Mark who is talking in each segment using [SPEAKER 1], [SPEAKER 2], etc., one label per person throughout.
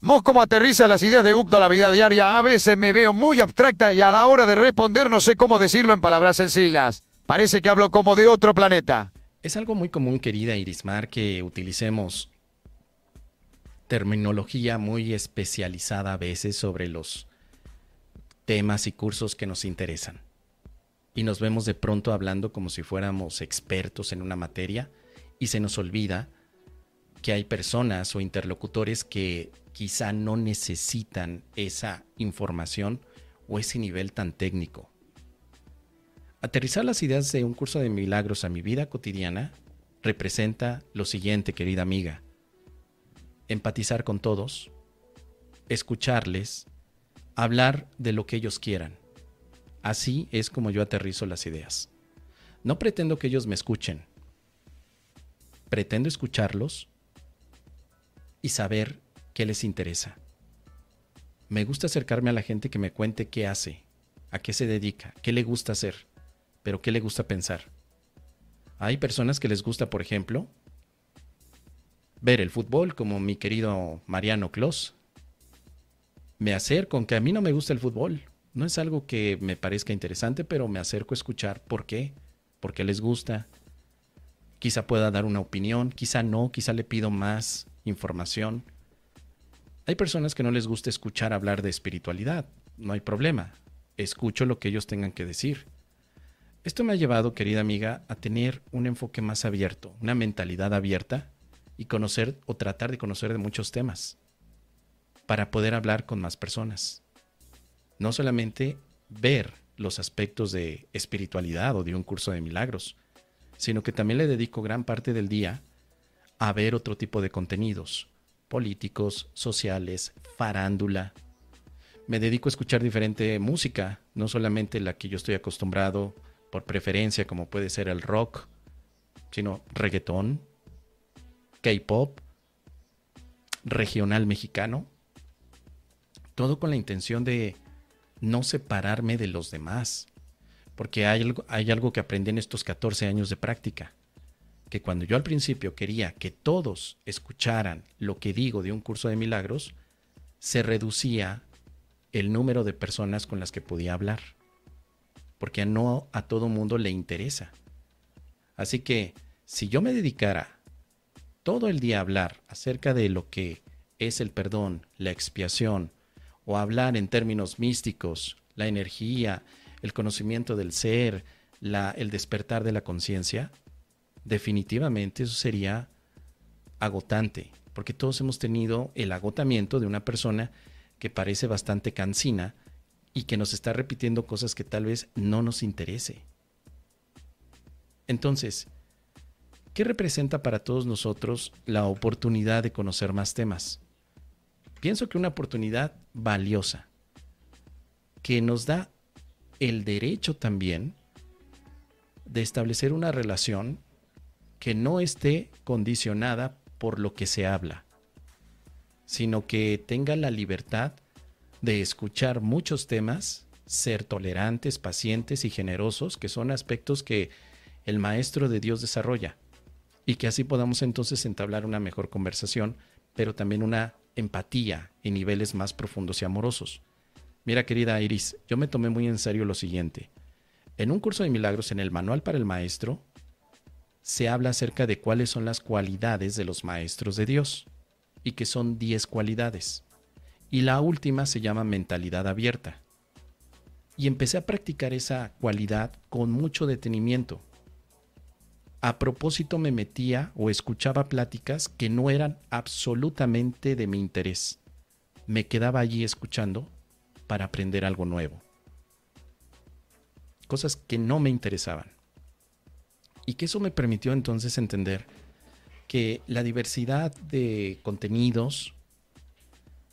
[SPEAKER 1] Mo cómo aterriza las ideas de Gupta a la vida diaria. A veces me veo muy abstracta y a la hora de responder no sé cómo decirlo en palabras sencillas. Parece que hablo como de otro planeta.
[SPEAKER 2] Es algo muy común, querida Irismar, que utilicemos terminología muy especializada a veces sobre los temas y cursos que nos interesan. Y nos vemos de pronto hablando como si fuéramos expertos en una materia y se nos olvida que hay personas o interlocutores que quizá no necesitan esa información o ese nivel tan técnico. Aterrizar las ideas de un curso de milagros a mi vida cotidiana representa lo siguiente, querida amiga. Empatizar con todos, escucharles, hablar de lo que ellos quieran. Así es como yo aterrizo las ideas. No pretendo que ellos me escuchen. Pretendo escucharlos y saber qué les interesa. Me gusta acercarme a la gente que me cuente qué hace, a qué se dedica, qué le gusta hacer, pero qué le gusta pensar. Hay personas que les gusta, por ejemplo, ver el fútbol, como mi querido Mariano Clos. Me acerco, aunque a mí no me gusta el fútbol. No es algo que me parezca interesante, pero me acerco a escuchar por qué, por qué les gusta. Quizá pueda dar una opinión, quizá no, quizá le pido más información. Hay personas que no les gusta escuchar hablar de espiritualidad. No hay problema. Escucho lo que ellos tengan que decir. Esto me ha llevado, querida amiga, a tener un enfoque más abierto, una mentalidad abierta y conocer o tratar de conocer de muchos temas para poder hablar con más personas. No solamente ver los aspectos de espiritualidad o de un curso de milagros, sino que también le dedico gran parte del día a ver otro tipo de contenidos, políticos, sociales, farándula. Me dedico a escuchar diferente música, no solamente la que yo estoy acostumbrado por preferencia, como puede ser el rock, sino reggaetón, K-pop, regional mexicano, todo con la intención de no separarme de los demás, porque hay algo, hay algo que aprendí en estos 14 años de práctica que cuando yo al principio quería que todos escucharan lo que digo de un curso de milagros, se reducía el número de personas con las que podía hablar, porque no a todo mundo le interesa. Así que si yo me dedicara todo el día a hablar acerca de lo que es el perdón, la expiación, o hablar en términos místicos, la energía, el conocimiento del ser, la, el despertar de la conciencia, definitivamente eso sería agotante, porque todos hemos tenido el agotamiento de una persona que parece bastante cansina y que nos está repitiendo cosas que tal vez no nos interese. Entonces, ¿qué representa para todos nosotros la oportunidad de conocer más temas? Pienso que una oportunidad valiosa, que nos da el derecho también de establecer una relación que no esté condicionada por lo que se habla, sino que tenga la libertad de escuchar muchos temas, ser tolerantes, pacientes y generosos, que son aspectos que el Maestro de Dios desarrolla, y que así podamos entonces entablar una mejor conversación, pero también una empatía en niveles más profundos y amorosos. Mira, querida Iris, yo me tomé muy en serio lo siguiente. En un curso de milagros en el Manual para el Maestro, se habla acerca de cuáles son las cualidades de los maestros de Dios, y que son 10 cualidades. Y la última se llama mentalidad abierta. Y empecé a practicar esa cualidad con mucho detenimiento. A propósito me metía o escuchaba pláticas que no eran absolutamente de mi interés. Me quedaba allí escuchando para aprender algo nuevo. Cosas que no me interesaban. Y que eso me permitió entonces entender que la diversidad de contenidos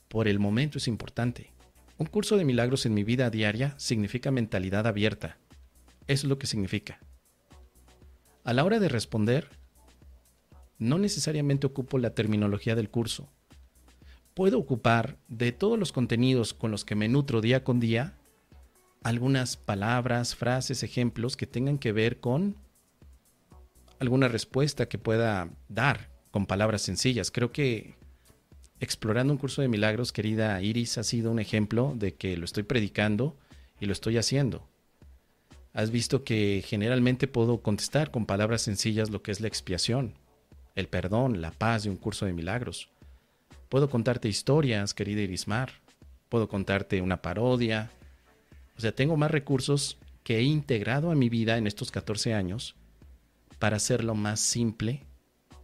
[SPEAKER 2] por el momento es importante. Un curso de milagros en mi vida diaria significa mentalidad abierta. Eso es lo que significa. A la hora de responder, no necesariamente ocupo la terminología del curso. Puedo ocupar de todos los contenidos con los que me nutro día con día algunas palabras, frases, ejemplos que tengan que ver con alguna respuesta que pueda dar con palabras sencillas. Creo que explorando un curso de milagros, querida Iris, ha sido un ejemplo de que lo estoy predicando y lo estoy haciendo. Has visto que generalmente puedo contestar con palabras sencillas lo que es la expiación, el perdón, la paz de un curso de milagros. Puedo contarte historias, querida Irismar. Puedo contarte una parodia. O sea, tengo más recursos que he integrado a mi vida en estos 14 años para hacerlo más simple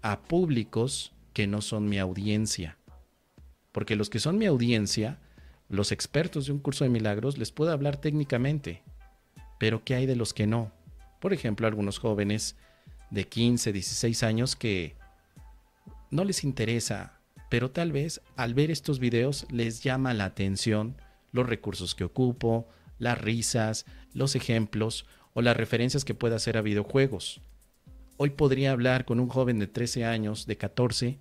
[SPEAKER 2] a públicos que no son mi audiencia. Porque los que son mi audiencia, los expertos de un curso de milagros, les puedo hablar técnicamente. Pero ¿qué hay de los que no? Por ejemplo, algunos jóvenes de 15, 16 años que no les interesa, pero tal vez al ver estos videos les llama la atención los recursos que ocupo, las risas, los ejemplos o las referencias que pueda hacer a videojuegos. Hoy podría hablar con un joven de 13 años, de 14,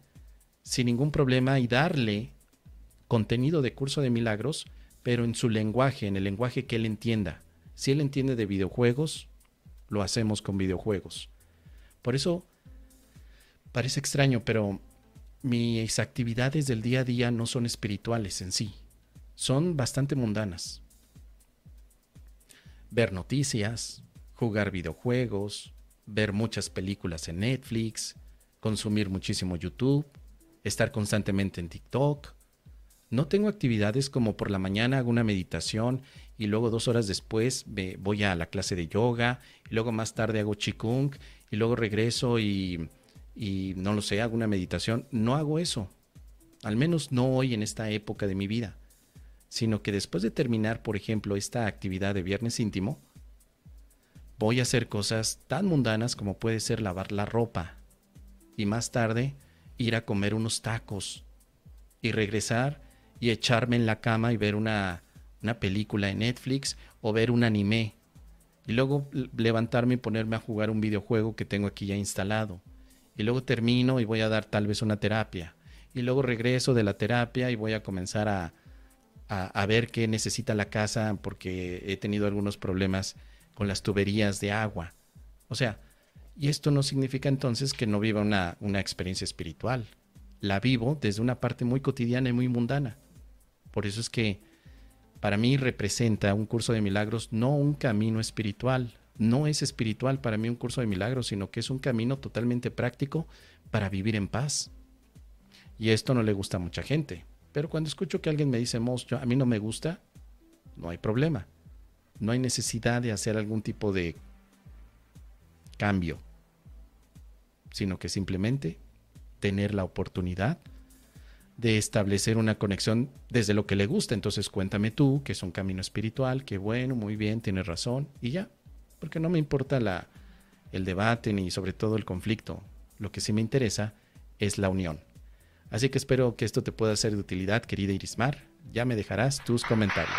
[SPEAKER 2] sin ningún problema y darle contenido de curso de milagros, pero en su lenguaje, en el lenguaje que él entienda. Si él entiende de videojuegos, lo hacemos con videojuegos. Por eso parece extraño, pero mis actividades del día a día no son espirituales en sí, son bastante mundanas. Ver noticias, jugar videojuegos, ver muchas películas en Netflix, consumir muchísimo YouTube, estar constantemente en TikTok. No tengo actividades como por la mañana hago una meditación y luego dos horas después voy a la clase de yoga y luego más tarde hago chikung y luego regreso y, y no lo sé, hago una meditación. No hago eso. Al menos no hoy en esta época de mi vida. Sino que después de terminar, por ejemplo, esta actividad de viernes íntimo, voy a hacer cosas tan mundanas como puede ser lavar la ropa y más tarde ir a comer unos tacos y regresar y echarme en la cama y ver una, una película en Netflix o ver un anime. Y luego levantarme y ponerme a jugar un videojuego que tengo aquí ya instalado. Y luego termino y voy a dar tal vez una terapia. Y luego regreso de la terapia y voy a comenzar a, a, a ver qué necesita la casa porque he tenido algunos problemas las tuberías de agua. O sea, y esto no significa entonces que no viva una, una experiencia espiritual. La vivo desde una parte muy cotidiana y muy mundana. Por eso es que para mí representa un curso de milagros no un camino espiritual. No es espiritual para mí un curso de milagros, sino que es un camino totalmente práctico para vivir en paz. Y esto no le gusta a mucha gente. Pero cuando escucho que alguien me dice, Mos, a mí no me gusta, no hay problema. No hay necesidad de hacer algún tipo de cambio, sino que simplemente tener la oportunidad de establecer una conexión desde lo que le gusta. Entonces cuéntame tú que es un camino espiritual, que bueno, muy bien, tienes razón, y ya, porque no me importa la, el debate ni sobre todo el conflicto. Lo que sí me interesa es la unión. Así que espero que esto te pueda ser de utilidad, querida Irismar. Ya me dejarás tus comentarios.